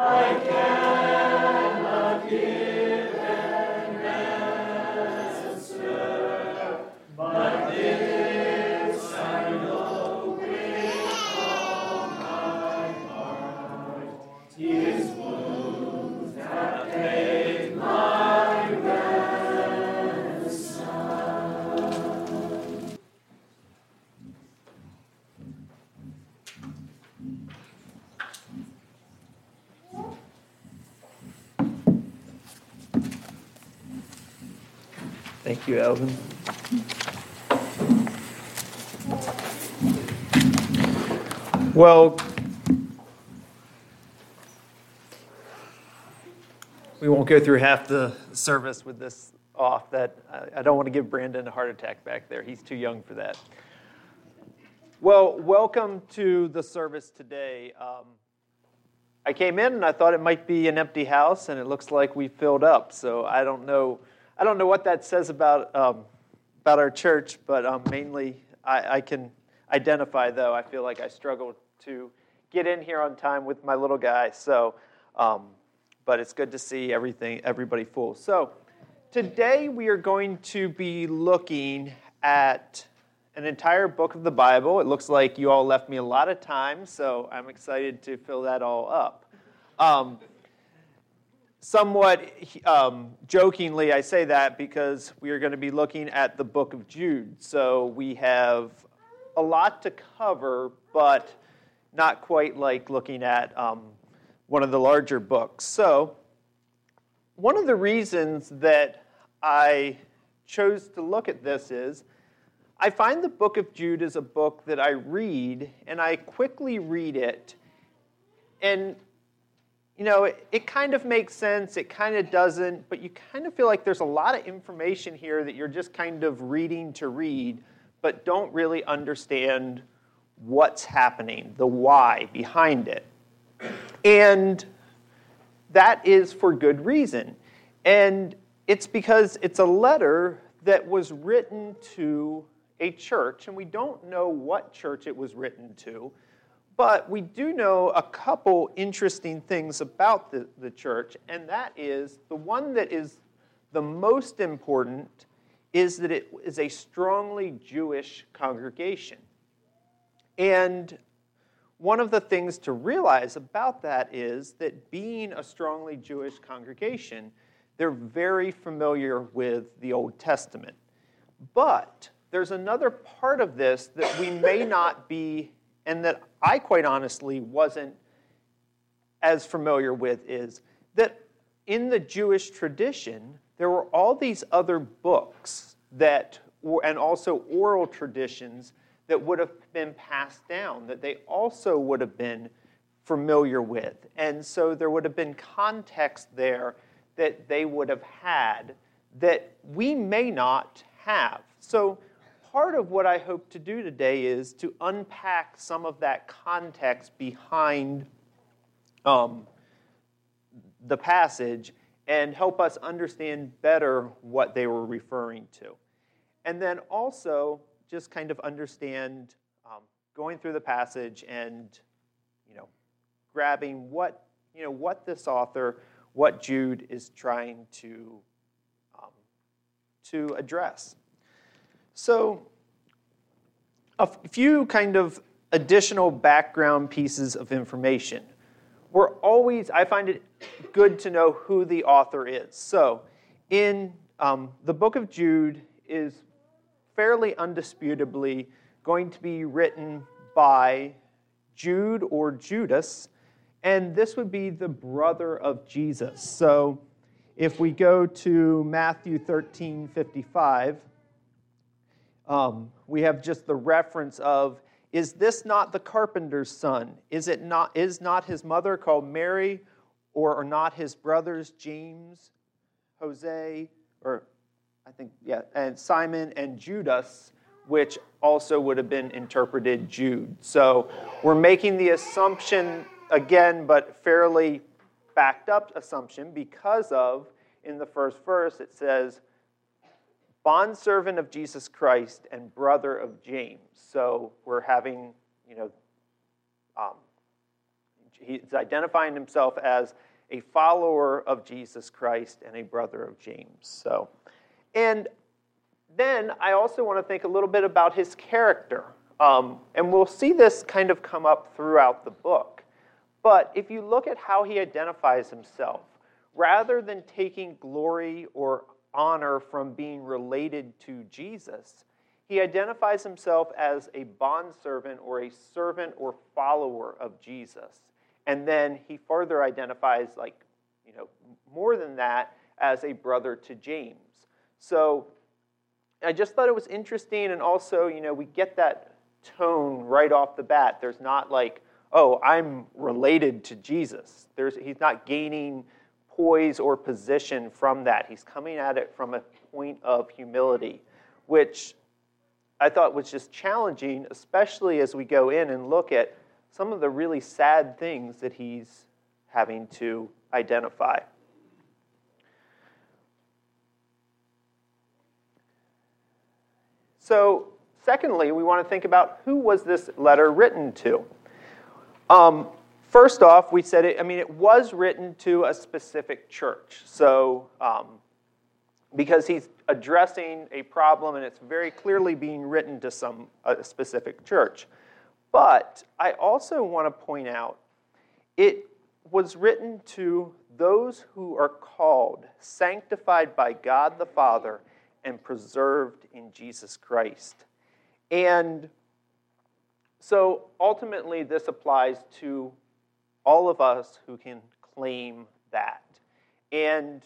I cannot give. Thank you, Alvin. Well, we won't go through half the service with this off. That I don't want to give Brandon a heart attack back there. He's too young for that. Well, welcome to the service today. Um, I came in and I thought it might be an empty house, and it looks like we filled up. So I don't know. I don't know what that says about um, about our church, but um, mainly I, I, can identify. Though I feel like I struggle to get in here on time with my little guy. So, um, but it's good to see everything, everybody full. So today we are going to be looking at an entire book of the Bible. It looks like you all left me a lot of time, so I'm excited to fill that all up. Um, somewhat um, jokingly, I say that because we are going to be looking at the book of Jude. So we have a lot to cover, but not quite like looking at um, one of the larger books. So, one of the reasons that I chose to look at this is I find the book of Jude is a book that I read and I quickly read it. And you know, it, it, kind of makes sense, it kind of doesn't, but you kind of feel like there's a lot of information here that you're just kind of reading to read, but don't really understand what's happening, the why behind it. And that is for good reason. And it's because it's a letter that was written to a church, and we don't know what church it was written to. But we do know a couple interesting things about the, the church, and that is the one that is the most important is that it is a strongly Jewish congregation. And one of the things to realize about that is that being a strongly Jewish congregation, they're very familiar with the Old Testament. But there's another part of this that we may not be and that I quite honestly wasn't as familiar with is that in the Jewish tradition, there were all these other books that, and also oral traditions that would have been passed down, that they also would have been familiar with. And so there would have been context there that they would have had that we may not have. So part of what I hope to do today is to unpack some of that context behind um, the passage and help us understand better what they were referring to. And then also just kind of understand um, going through the passage and you know grabbing what you know what this author, what Jude is trying to um, to address. So, a few kind of additional background pieces of information. We're always, I find it good to know who the author is. So, in um, the book of Jude is fairly undisputably going to be written by Jude or Judas, and this would be the brother of Jesus. So, if we go to Matthew 13 55, um, we have just the reference of, is this not the carpenter's son? Is it not, is not his mother called Mary, or are not his brothers James, Jose, or I think, yeah, and Simon and Judas, which also would have been interpreted Jude. So we're making the assumption, again, but fairly backed up assumption because of, in the first verse, it says, bondservant of Jesus Christ and brother of James. So we're having, you know, um, he's identifying himself as a follower of Jesus Christ and a brother of James. So, and then I also want to think a little bit about his character. Um, and we'll see this kind of come up throughout the book. But if you look at how he identifies himself, rather than taking glory or honor from being related to Jesus, he identifies himself as a bondservant or a servant or follower of Jesus. And then he further identifies, like, you know, more than that, as a brother to James. So I just thought it was interesting, and also, you know, we get that tone right off the bat. There's not like, oh, I'm related to Jesus. There's, he's not gaining poise or position from that. He's coming at it from a point of humility, which I thought was just challenging, especially as we go in and look at some of the really sad things that he's having to identify. So, secondly, we want to think about who was this letter written to. Um, first off, we said it. I mean, it was written to a specific church. So, um, because he's addressing a problem, and it's very clearly being written to some a specific church. But I also want to point out it was written to those who are called, sanctified by God the Father, and preserved in Jesus Christ. And so ultimately, this applies to all of us who can claim that. And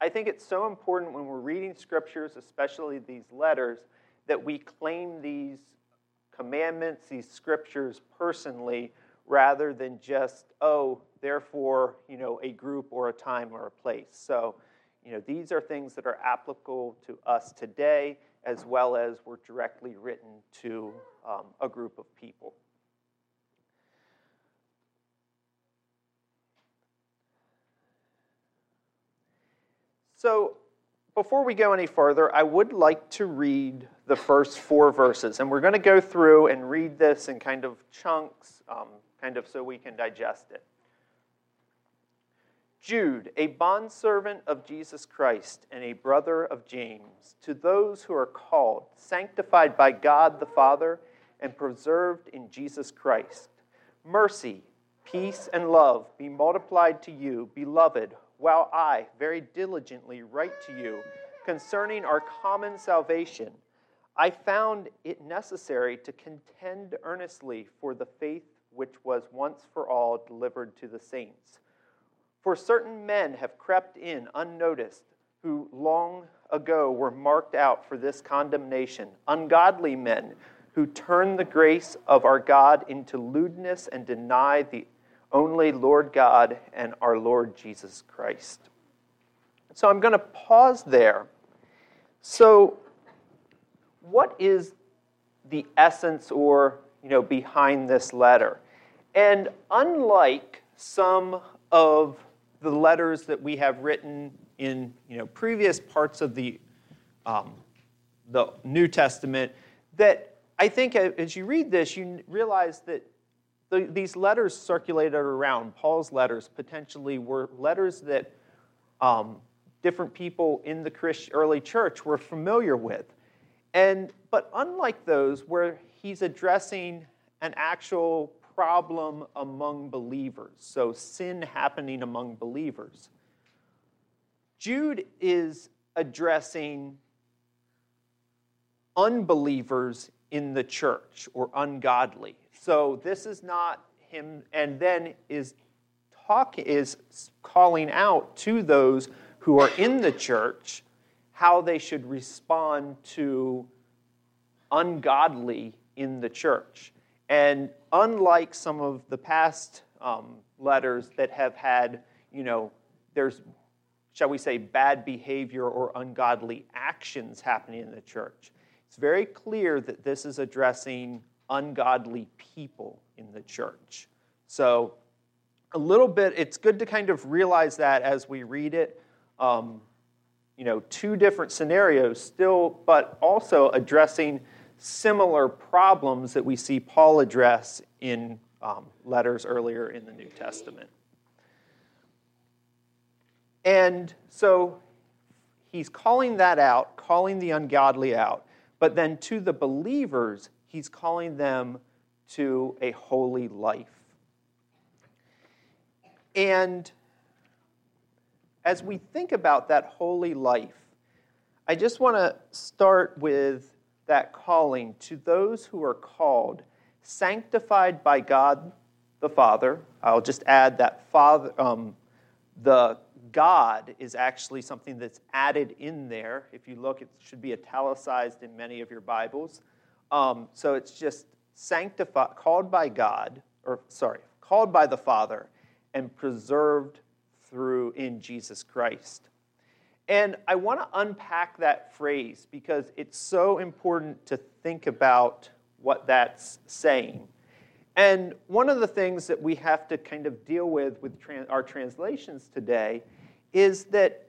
I think it's so important when we're reading scriptures, especially these letters, that we claim these commandments, these scriptures personally, rather than just, oh, therefore, you know, a group or a time or a place. So, you know, these are things that are applicable to us today, as well as were directly written to um, a group of people. So, before we go any further, I would like to read the first four verses. And we're going to go through and read this in kind of chunks, um, kind of so we can digest it. Jude, a bondservant of Jesus Christ and a brother of James, to those who are called, sanctified by God the Father, and preserved in Jesus Christ, mercy, peace, and love be multiplied to you, beloved while I very diligently write to you concerning our common salvation, I found it necessary to contend earnestly for the faith which was once for all delivered to the saints. For certain men have crept in unnoticed, who long ago were marked out for this condemnation, ungodly men who turn the grace of our God into lewdness and deny the only Lord God and our Lord Jesus Christ. So I'm going to pause there. So, what is the essence or you know behind this letter? And unlike some of the letters that we have written in you know previous parts of the um, the New Testament, that I think as you read this, you realize that the, these letters circulated around, Paul's letters potentially were letters that um, different people in the Christian, early church were familiar with. And, but unlike those where he's addressing an actual problem among believers, so sin happening among believers, Jude is addressing unbelievers in the church or ungodly. So this is not him, and then is talk is calling out to those who are in the church how they should respond to ungodly in the church. And unlike some of the past um, letters that have had, you know, there's, shall we say, bad behavior or ungodly actions happening in the church, it's very clear that this is addressing ungodly people in the church. So, a little bit, it's good to kind of realize that as we read it. Um, you know, two different scenarios still, but also addressing similar problems that we see Paul address in um, letters earlier in the New Testament. And so he's calling that out, calling the ungodly out. But then to the believers, he's calling them to a holy life. And as we think about that holy life, I just want to start with that calling to those who are called, sanctified by God the Father. I'll just add that Father, um, the God is actually something that's added in there. If you look, it should be italicized in many of your Bibles. Um, so it's just sanctified, called by God, or sorry, called by the Father, and preserved through in Jesus Christ. And I want to unpack that phrase because it's so important to think about what that's saying. And one of the things that we have to kind of deal with with our translations today is that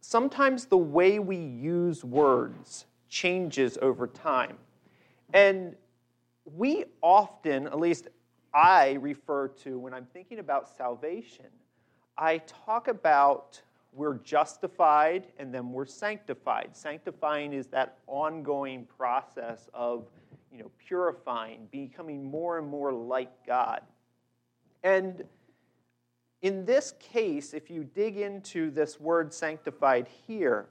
sometimes the way we use words changes over time. And we often, at least I refer to when I'm thinking about salvation, I talk about we're justified and then we're sanctified. Sanctifying is that ongoing process of you know, purifying, becoming more and more like God. And in this case, if you dig into this word sanctified here,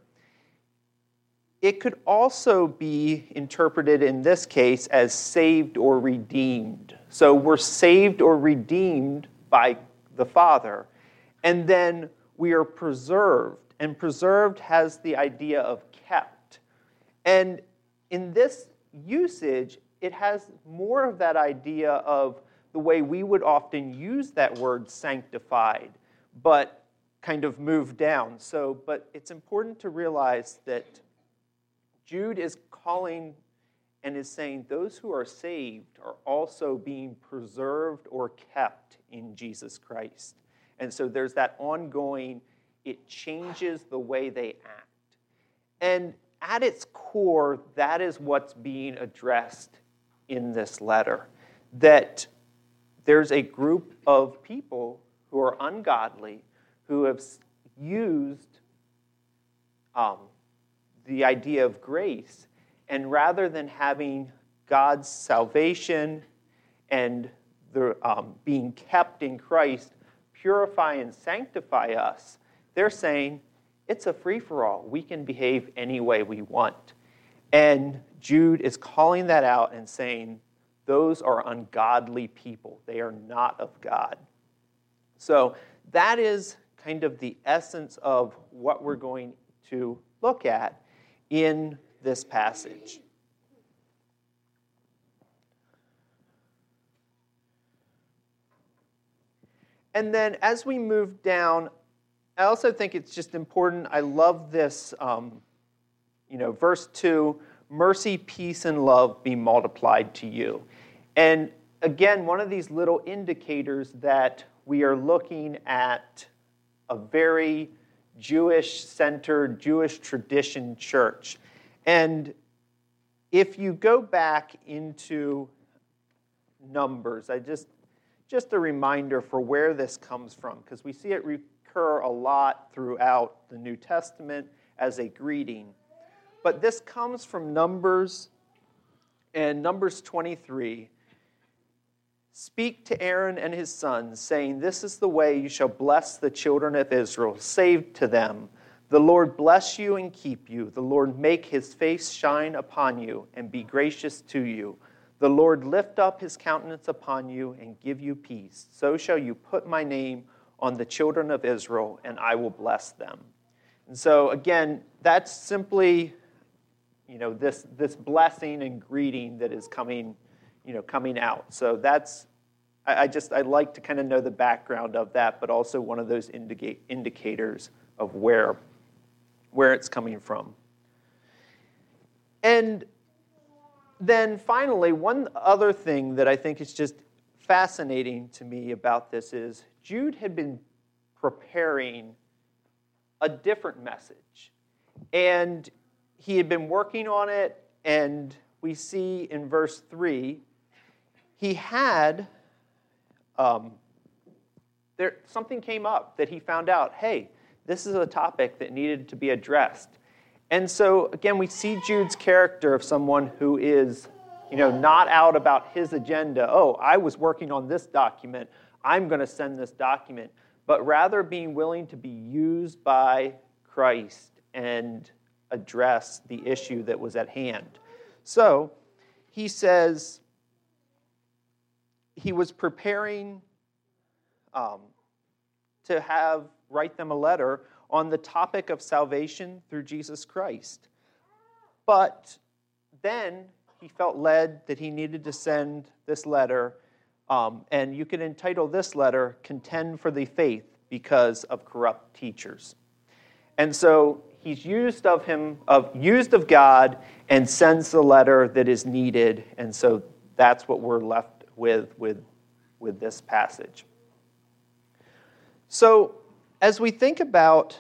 it could also be interpreted in this case as saved or redeemed. So we're saved or redeemed by the Father, and then we are preserved. And preserved has the idea of kept. And in this usage, it has more of that idea of the way we would often use that word sanctified, but kind of moved down. So, but it's important to realize that Jude is calling and is saying those who are saved are also being preserved or kept in Jesus Christ. And so there's that ongoing, it changes the way they act. And at its core, that is what's being addressed in this letter. That there's a group of people who are ungodly who have used um, the idea of grace, and rather than having God's salvation and the, um, being kept in Christ purify and sanctify us, they're saying it's a free for all. We can behave any way we want. And Jude is calling that out and saying those are ungodly people. They are not of God. So that is kind of the essence of what we're going to look at in this passage. And then as we move down, I also think it's just important. I love this, um, you know, verse 2 mercy, peace, and love be multiplied to you. And again, one of these little indicators that we are looking at a very Jewish centered, Jewish tradition church. And if you go back into Numbers, I just just a reminder for where this comes from, because we see it recur a lot throughout the New Testament as a greeting. But this comes from Numbers and Numbers 23, Speak to Aaron and his sons, saying, This is the way you shall bless the children of Israel. Say to them, The Lord bless you and keep you. The Lord make his face shine upon you and be gracious to you. The Lord lift up his countenance upon you and give you peace. So shall you put my name on the children of Israel, and I will bless them. And so, again, that's simply you know, this, this blessing and greeting that is coming you know, coming out. So that's, I, I just, I like to kind of know the background of that, but also one of those indicate, indicators of where, where it's coming from. And then finally, one other thing that I think is just fascinating to me about this is Jude had been preparing a different message. And he had been working on it, and we see in verse 3 he had um, there, something came up that he found out hey, this is a topic that needed to be addressed. And so, again, we see Jude's character of someone who is, you know, not out about his agenda. Oh, I was working on this document. I'm going to send this document. But rather being willing to be used by Christ and address the issue that was at hand. So, he says he was preparing um, to have write them a letter on the topic of salvation through Jesus Christ. But then he felt led that he needed to send this letter, um, and you can entitle this letter "Contend for the Faith" because of corrupt teachers. And so he's used of him, of used of God, and sends the letter that is needed. And so that's what we're left with with, with this passage. So as we think about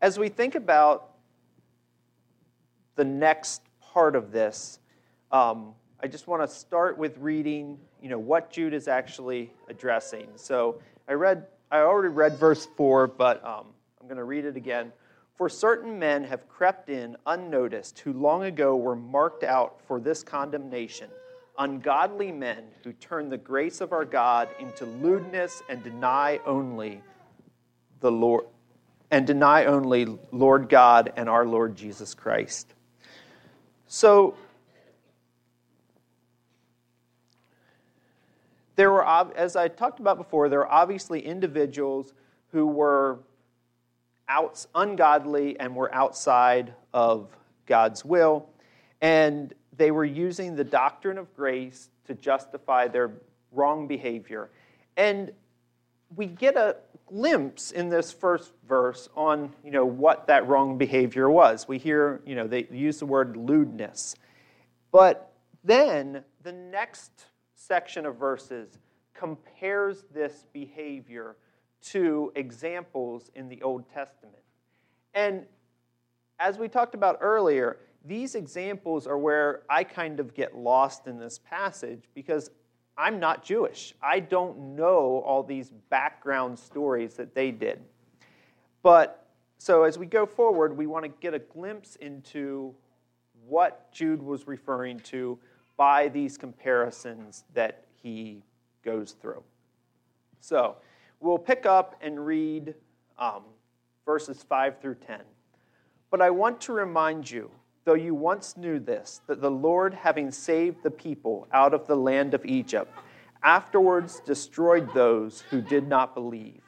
as we think about the next part of this, um, I just want to start with reading, you know, what Jude is actually addressing. So I read, I already read verse four, but um, I'm going to read it again. For certain men have crept in unnoticed, who long ago were marked out for this condemnation ungodly men who turn the grace of our God into lewdness and deny only the Lord and deny only Lord God and our Lord Jesus Christ. So there were as I talked about before, there are obviously individuals who were out, ungodly and were outside of God's will. And they were using the doctrine of grace to justify their wrong behavior. And we get a glimpse in this first verse on you know, what that wrong behavior was. We hear, you know, they use the word lewdness. But then the next section of verses compares this behavior to examples in the Old Testament. And as we talked about earlier, these examples are where I kind of get lost in this passage because I'm not Jewish. I don't know all these background stories that they did. But so as we go forward, we want to get a glimpse into what Jude was referring to by these comparisons that he goes through. So we'll pick up and read um, verses 5 through 10. But I want to remind you though you once knew this, that the Lord, having saved the people out of the land of Egypt, afterwards destroyed those who did not believe.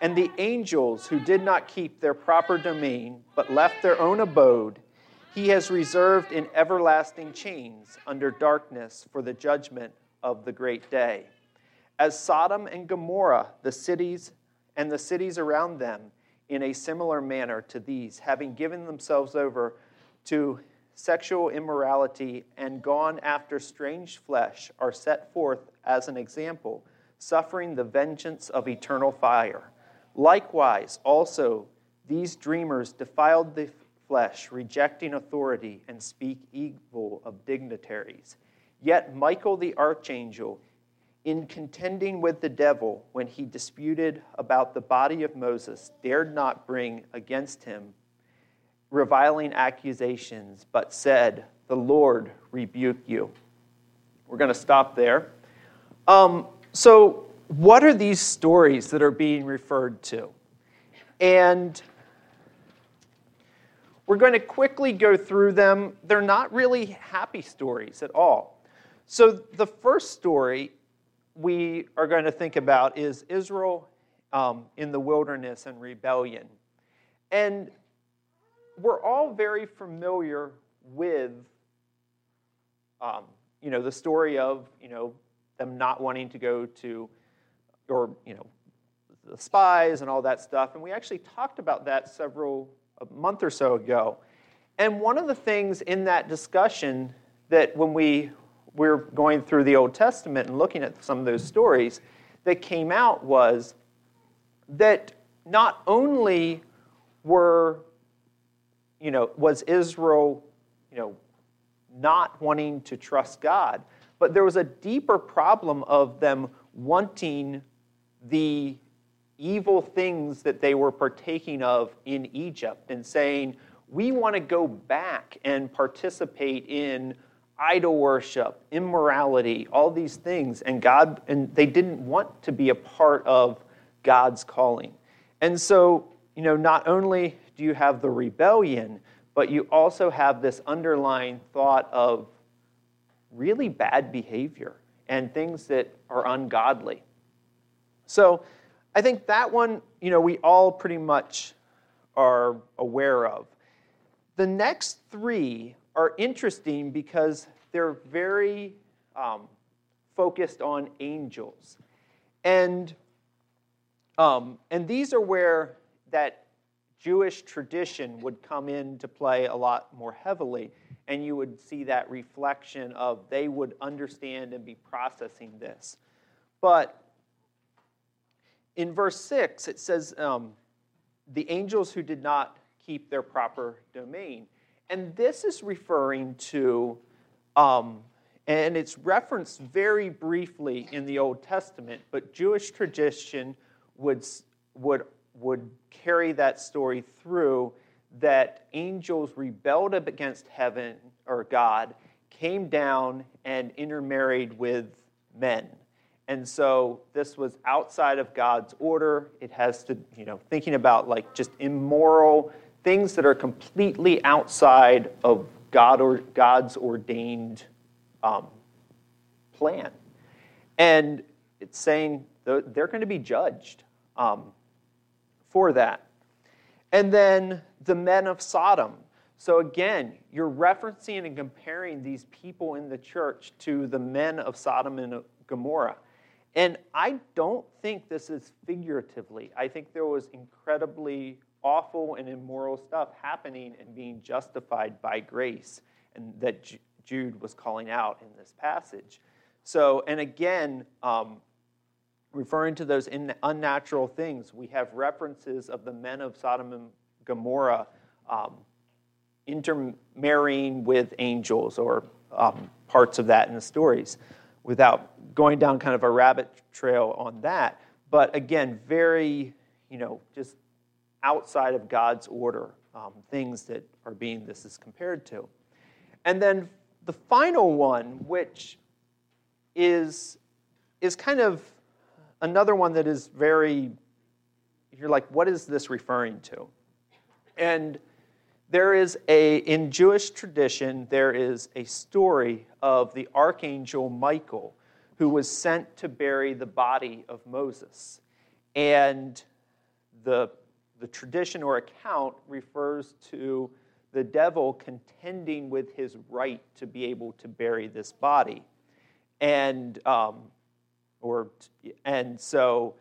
And the angels who did not keep their proper domain, but left their own abode, he has reserved in everlasting chains under darkness for the judgment of the great day. As Sodom and Gomorrah, the cities and the cities around them, in a similar manner to these, having given themselves over to sexual immorality and gone after strange flesh are set forth as an example, suffering the vengeance of eternal fire. Likewise, also, these dreamers defiled the flesh, rejecting authority, and speak evil of dignitaries. Yet Michael the archangel, in contending with the devil when he disputed about the body of Moses, dared not bring against him reviling accusations, but said, The Lord rebuke you. We're going to stop there. Um, so, what are these stories that are being referred to? And we're going to quickly go through them. They're not really happy stories at all. So, the first story we are going to think about is Israel um, in the wilderness and rebellion. And we're all very familiar with, um, you know, the story of, you know, them not wanting to go to, or, you know, the spies and all that stuff. And we actually talked about that several, a month or so ago. And one of the things in that discussion that when we were going through the Old Testament and looking at some of those stories that came out was that not only were you know, was Israel, you know, not wanting to trust God, but there was a deeper problem of them wanting the evil things that they were partaking of in Egypt and saying, we want to go back and participate in idol worship, immorality, all these things. And God, and they didn't want to be a part of God's calling. And so, you know, not only do you have the rebellion, but you also have this underlying thought of really bad behavior and things that are ungodly. So I think that one, you know, we all pretty much are aware of. The next three are interesting because they're very um, focused on angels. And, um, and these are where that Jewish tradition would come into play a lot more heavily. And you would see that reflection of they would understand and be processing this. But in verse 6, it says, um, the angels who did not keep their proper domain. And this is referring to, um, and it's referenced very briefly in the Old Testament, but Jewish tradition would, would, would carry that story through that angels rebelled against heaven or God, came down and intermarried with men. And so this was outside of God's order. It has to, you know, thinking about like just immoral things that are completely outside of God or God's ordained um, plan. And it's saying they're going to be judged um, for that. And then the men of Sodom. So again, you're referencing and comparing these people in the church to the men of Sodom and Gomorrah. And I don't think this is figuratively. I think there was incredibly awful and immoral stuff happening and being justified by grace, and that Jude was calling out in this passage. So, and again, um, referring to those unnatural things, we have references of the men of Sodom and Gomorrah um, intermarrying with angels or um, parts of that in the stories without going down kind of a rabbit trail on that. But again, very, you know, just outside of God's order, um, things that are being this is compared to. And then the final one, which is, is kind of another one that is very, you're like, what is this referring to? And there is a, in Jewish tradition, there is a story of the archangel Michael who was sent to bury the body of Moses. And the the tradition or account refers to the devil contending with his right to be able to bury this body. And, um, or, and so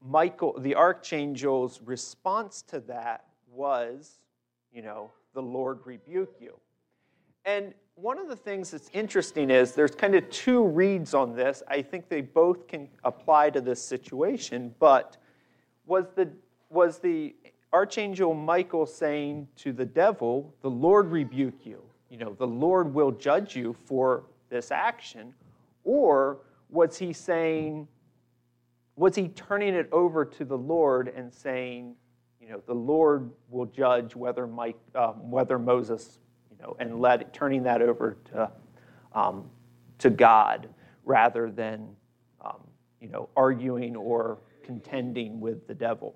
Michael, the archangel's response to that was, you know, the Lord rebuke you. And one of the things that's interesting is there's kind of two reads on this. I think they both can apply to this situation, but was the was the archangel Michael saying to the devil, The Lord rebuke you? You know, the Lord will judge you for this action. Or was he saying, was he turning it over to the Lord and saying, you know, the Lord will judge whether, Mike, um, whether Moses, you know, and let it, turning that over to, um, to God rather than, um, you know, arguing or contending with the devil.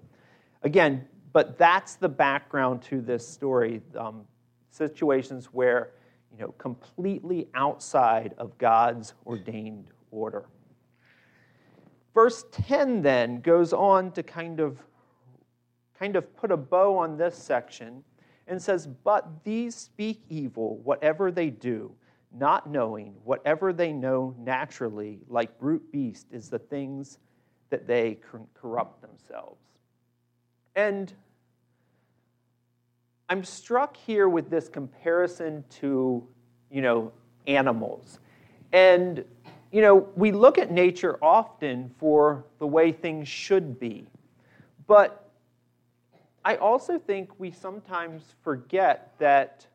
Again, but that's the background to this story. Um, situations where, you know, completely outside of God's ordained order. Verse 10 then goes on to kind of kind of put a bow on this section and says, But these speak evil, whatever they do, not knowing whatever they know naturally, like brute beast, is the things that they corrupt themselves. And I'm struck here with this comparison to, you know, animals. And, you know, we look at nature often for the way things should be. But I also think we sometimes forget that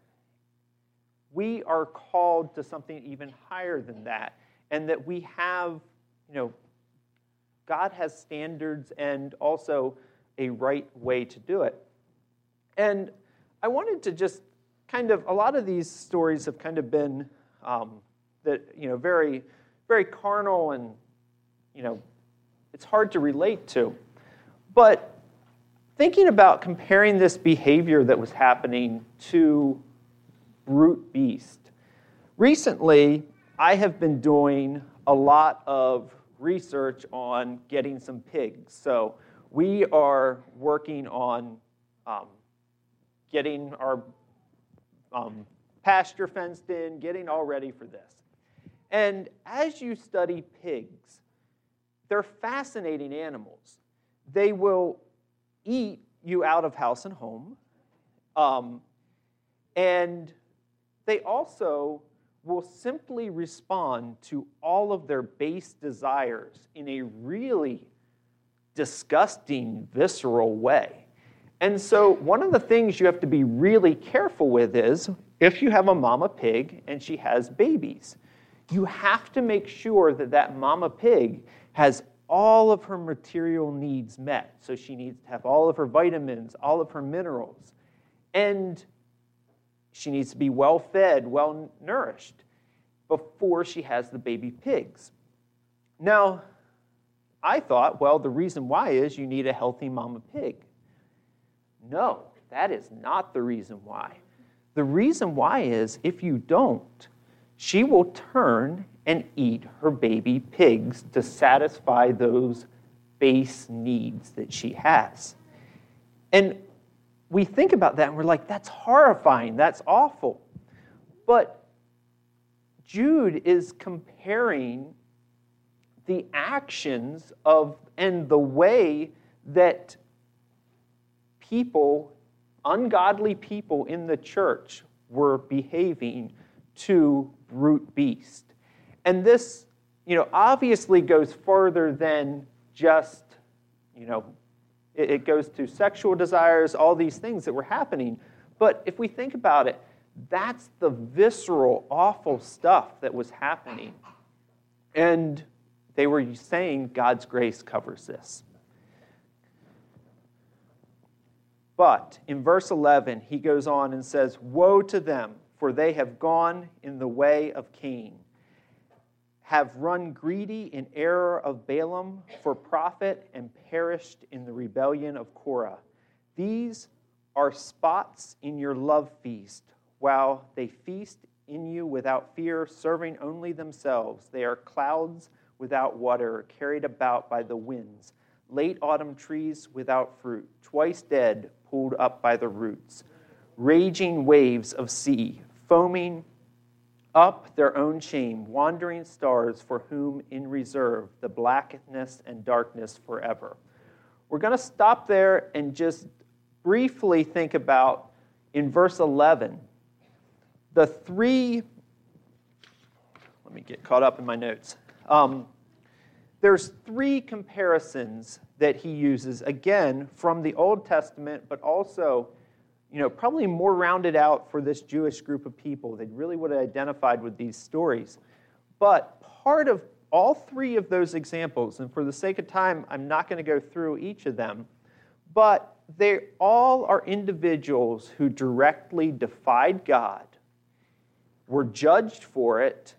we are called to something even higher than that, and that we have, you know, God has standards and also a right way to do it. And I wanted to just kind of, a lot of these stories have kind of been um, that, you know, very, very carnal and, you know, it's hard to relate to. But thinking about comparing this behavior that was happening to brute beast, recently I have been doing a lot of research on getting some pigs. So we are working on um, getting our um, pasture fenced in, getting all ready for this. And as you study pigs, they're fascinating animals. They will eat you out of house and home. Um, and they also will simply respond to all of their base desires in a really disgusting, visceral way. And so, one of the things you have to be really careful with is if you have a mama pig and she has babies, you have to make sure that that mama pig has all of her material needs met. So, she needs to have all of her vitamins, all of her minerals. And she needs to be well fed, well nourished before she has the baby pigs. Now, I thought, well, the reason why is you need a healthy mama pig. No, that is not the reason why. The reason why is if you don't, she will turn and eat her baby pigs to satisfy those base needs that she has. And we think about that and we're like, that's horrifying, that's awful. But Jude is comparing the actions of and the way that people, ungodly people in the church, were behaving to brute beast. And this, you know, obviously goes further than just, you know, it, goes to sexual desires, all these things that were happening. But if we think about it, that's the visceral, awful stuff that was happening. And they were saying God's grace covers this. But in verse 11, he goes on and says, Woe to them, for they have gone in the way of Cain have run greedy in error of Balaam for profit and perished in the rebellion of Korah. These are spots in your love feast, while they feast in you without fear, serving only themselves. They are clouds without water, carried about by the winds, late autumn trees without fruit, twice dead, pulled up by the roots, raging waves of sea, foaming up their own shame, wandering stars for whom in reserve the blackness and darkness forever. We're going to stop there and just briefly think about in verse 11 the three. Let me get caught up in my notes. Um, there's three comparisons that he uses, again, from the Old Testament, but also you know, probably more rounded out for this Jewish group of people. They really would have identified with these stories. But part of all three of those examples, and for the sake of time, I'm not going to go through each of them, but they all are individuals who directly defied God, were judged for it,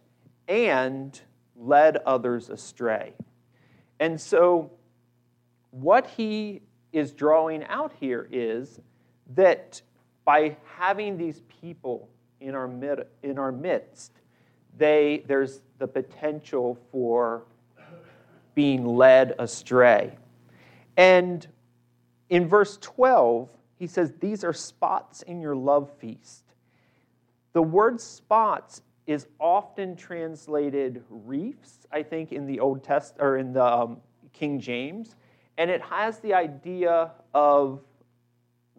and led others astray. And so, what he is drawing out here is that by having these people in our, mid, in our midst, they, there's the potential for being led astray. And in verse 12, he says, These are spots in your love feast. The word spots is often translated reefs, I think, in the Old Test or in the um, King James, and it has the idea of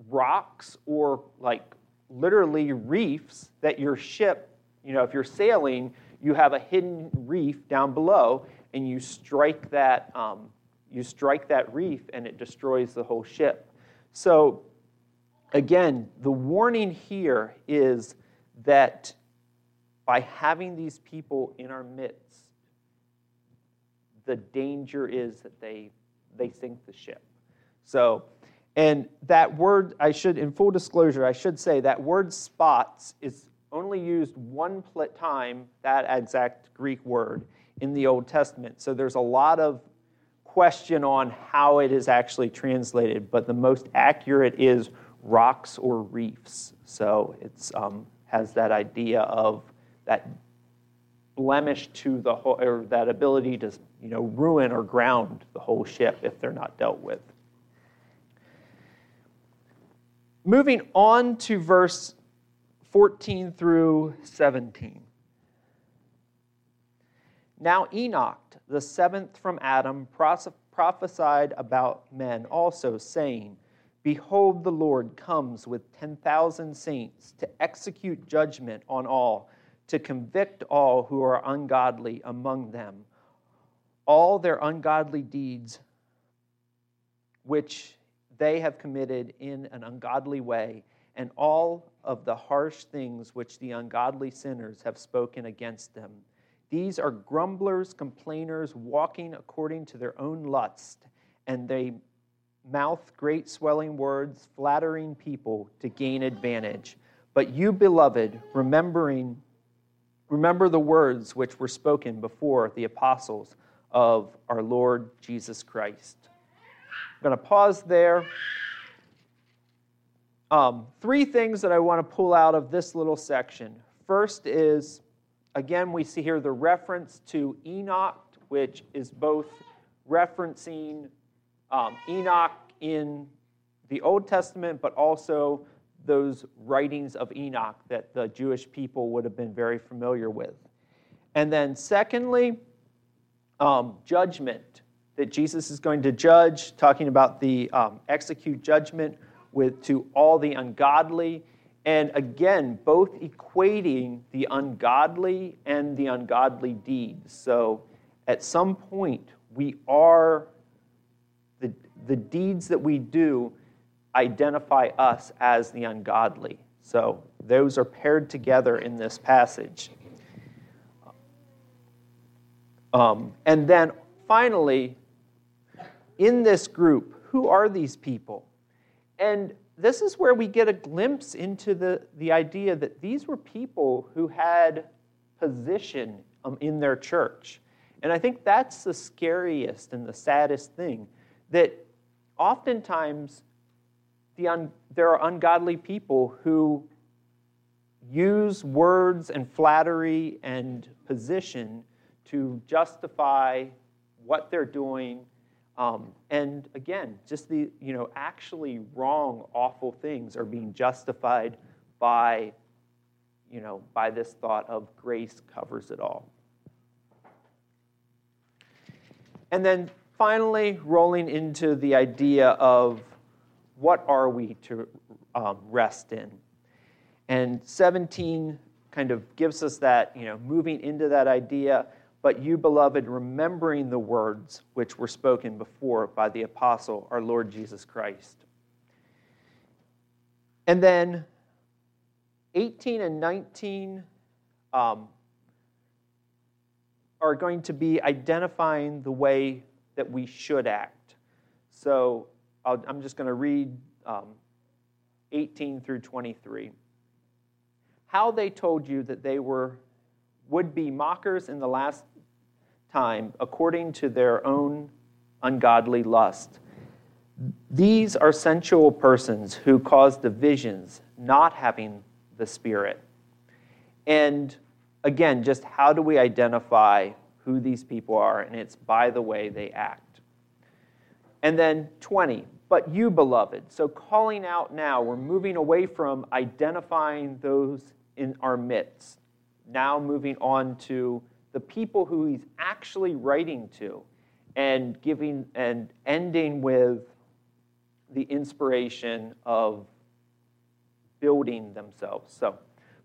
rocks or like literally reefs that your ship, you know, if you're sailing, you have a hidden reef down below, and you strike that, um, you strike that reef, and it destroys the whole ship. So, again, the warning here is that by having these people in our midst, the danger is that they, they sink the ship. So, and that word, I should, in full disclosure, I should say that word spots is only used one time, that exact Greek word, in the Old Testament. So there's a lot of question on how it is actually translated, but the most accurate is rocks or reefs. So it um, has that idea of that blemish to the whole, or that ability to you know ruin or ground the whole ship if they're not dealt with. Moving on to verse 14 through 17. Now Enoch, the seventh from Adam, prophesied about men also, saying, Behold, the Lord comes with 10,000 saints to execute judgment on all, to convict all who are ungodly among them, all their ungodly deeds which they have committed in an ungodly way, and all of the harsh things which the ungodly sinners have spoken against them. These are grumblers, complainers, walking according to their own lust, and they mouth great swelling words, flattering people to gain advantage. But you, beloved, remembering, remember the words which were spoken before the apostles of our Lord Jesus Christ. I'm going to pause there. Um, three things that I want to pull out of this little section. First is, again, we see here the reference to Enoch, which is both referencing um, Enoch in the Old Testament, but also those writings of Enoch that the Jewish people would have been very familiar with. And then, secondly, um, judgment that Jesus is going to judge, talking about the um, execute judgment with to all the ungodly, and again, both equating the ungodly and the ungodly deeds. So, at some point, we are the deeds that we do identify us as the ungodly. So those are paired together in this passage. Um, and then finally, in this group, who are these people? And this is where we get a glimpse into the, the idea that these were people who had position um, in their church. And I think that's the scariest and the saddest thing that oftentimes the un, there are ungodly people who use words and flattery and position to justify what they're doing. Um, and again just the you know actually wrong awful things are being justified by you know by this thought of grace covers it all. And then finally, rolling into the idea of what are we to um, rest in. And 17 kind of gives us that, you know, moving into that idea. But you, beloved, remembering the words which were spoken before by the apostle, our Lord Jesus Christ. And then 18 and 19 um, are going to be identifying the way that we should act. So i am just going to read um, 18 through 23. How they told you that they were would be mockers in the last time according to their own ungodly lust. These are sensual persons who cause divisions, not having the Spirit. And again, just how do we identify who these people are, and it's by the way they act. And then 20, but you, beloved. So calling out now, we're moving away from identifying those in our midst, now moving on to the people who he's actually writing to and giving and ending with the inspiration of building themselves. So,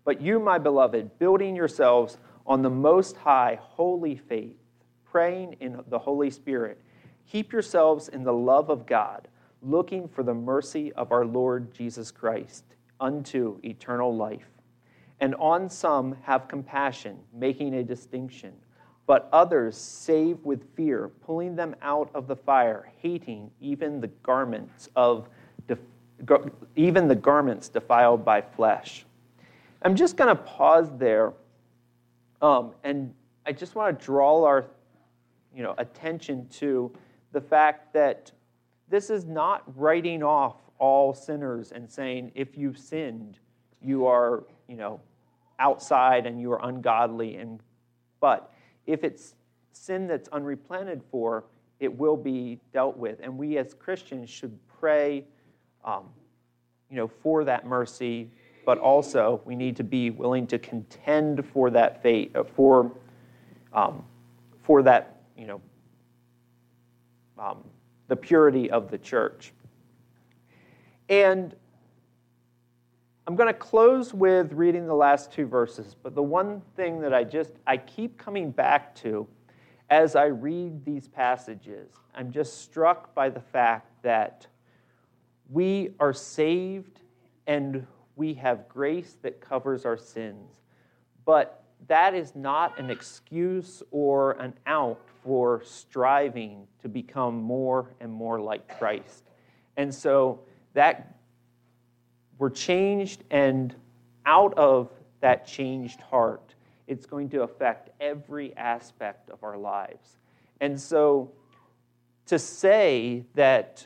but you, my beloved, building yourselves on the most high, holy faith, praying in the Holy Spirit. Keep yourselves in the love of God, looking for the mercy of our Lord Jesus Christ unto eternal life. and on some have compassion, making a distinction, but others save with fear, pulling them out of the fire, hating even the garments of even the garments defiled by flesh. I'm just going to pause there, um, and I just want to draw our you know, attention to the fact that this is not writing off all sinners and saying if you've sinned, you are you know, outside and you are ungodly. And, but if it's sin that's unrepented for, it will be dealt with. And we as Christians should pray um, you know, for that mercy, but also we need to be willing to contend for that fate, uh, for, um, for that, you know, um, the purity of the church. And I'm going to close with reading the last two verses, but the one thing that I just I keep coming back to as I read these passages, I'm just struck by the fact that we are saved and we have grace that covers our sins. But that is not an excuse or an out for striving to become more and more like Christ. And so that we're changed, and out of that changed heart, it's going to affect every aspect of our lives. And so to say that,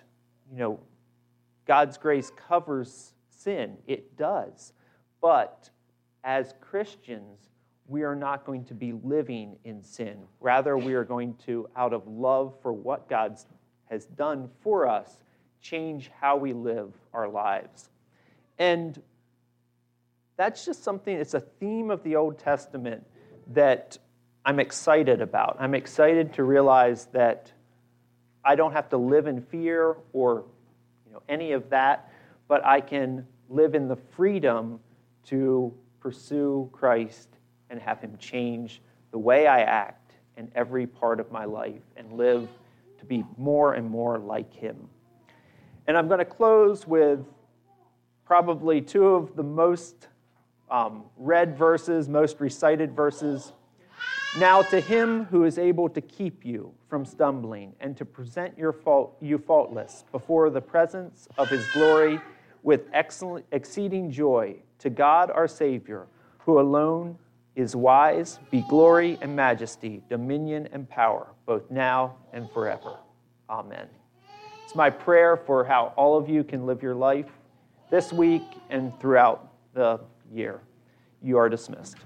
you know, God's grace covers sin, it does. But as Christians, we are not going to be living in sin. Rather, we are going to, out of love for what God has done for us, change how we live our lives. And that's just something, it's a theme of the Old Testament that I'm excited about. I'm excited to realize that I don't have to live in fear or you know, any of that, but I can live in the freedom to pursue Christ and have Him change the way I act in every part of my life and live to be more and more like Him. And I'm going to close with probably two of the most um, read verses, most recited verses. Now, to him who is able to keep you from stumbling and to present your fault, you faultless before the presence of his glory with excellent, exceeding joy, to God our Savior, who alone is wise, be glory and majesty, dominion and power, both now and forever. Amen. It's my prayer for how all of you can live your life this week and throughout the year. You are dismissed.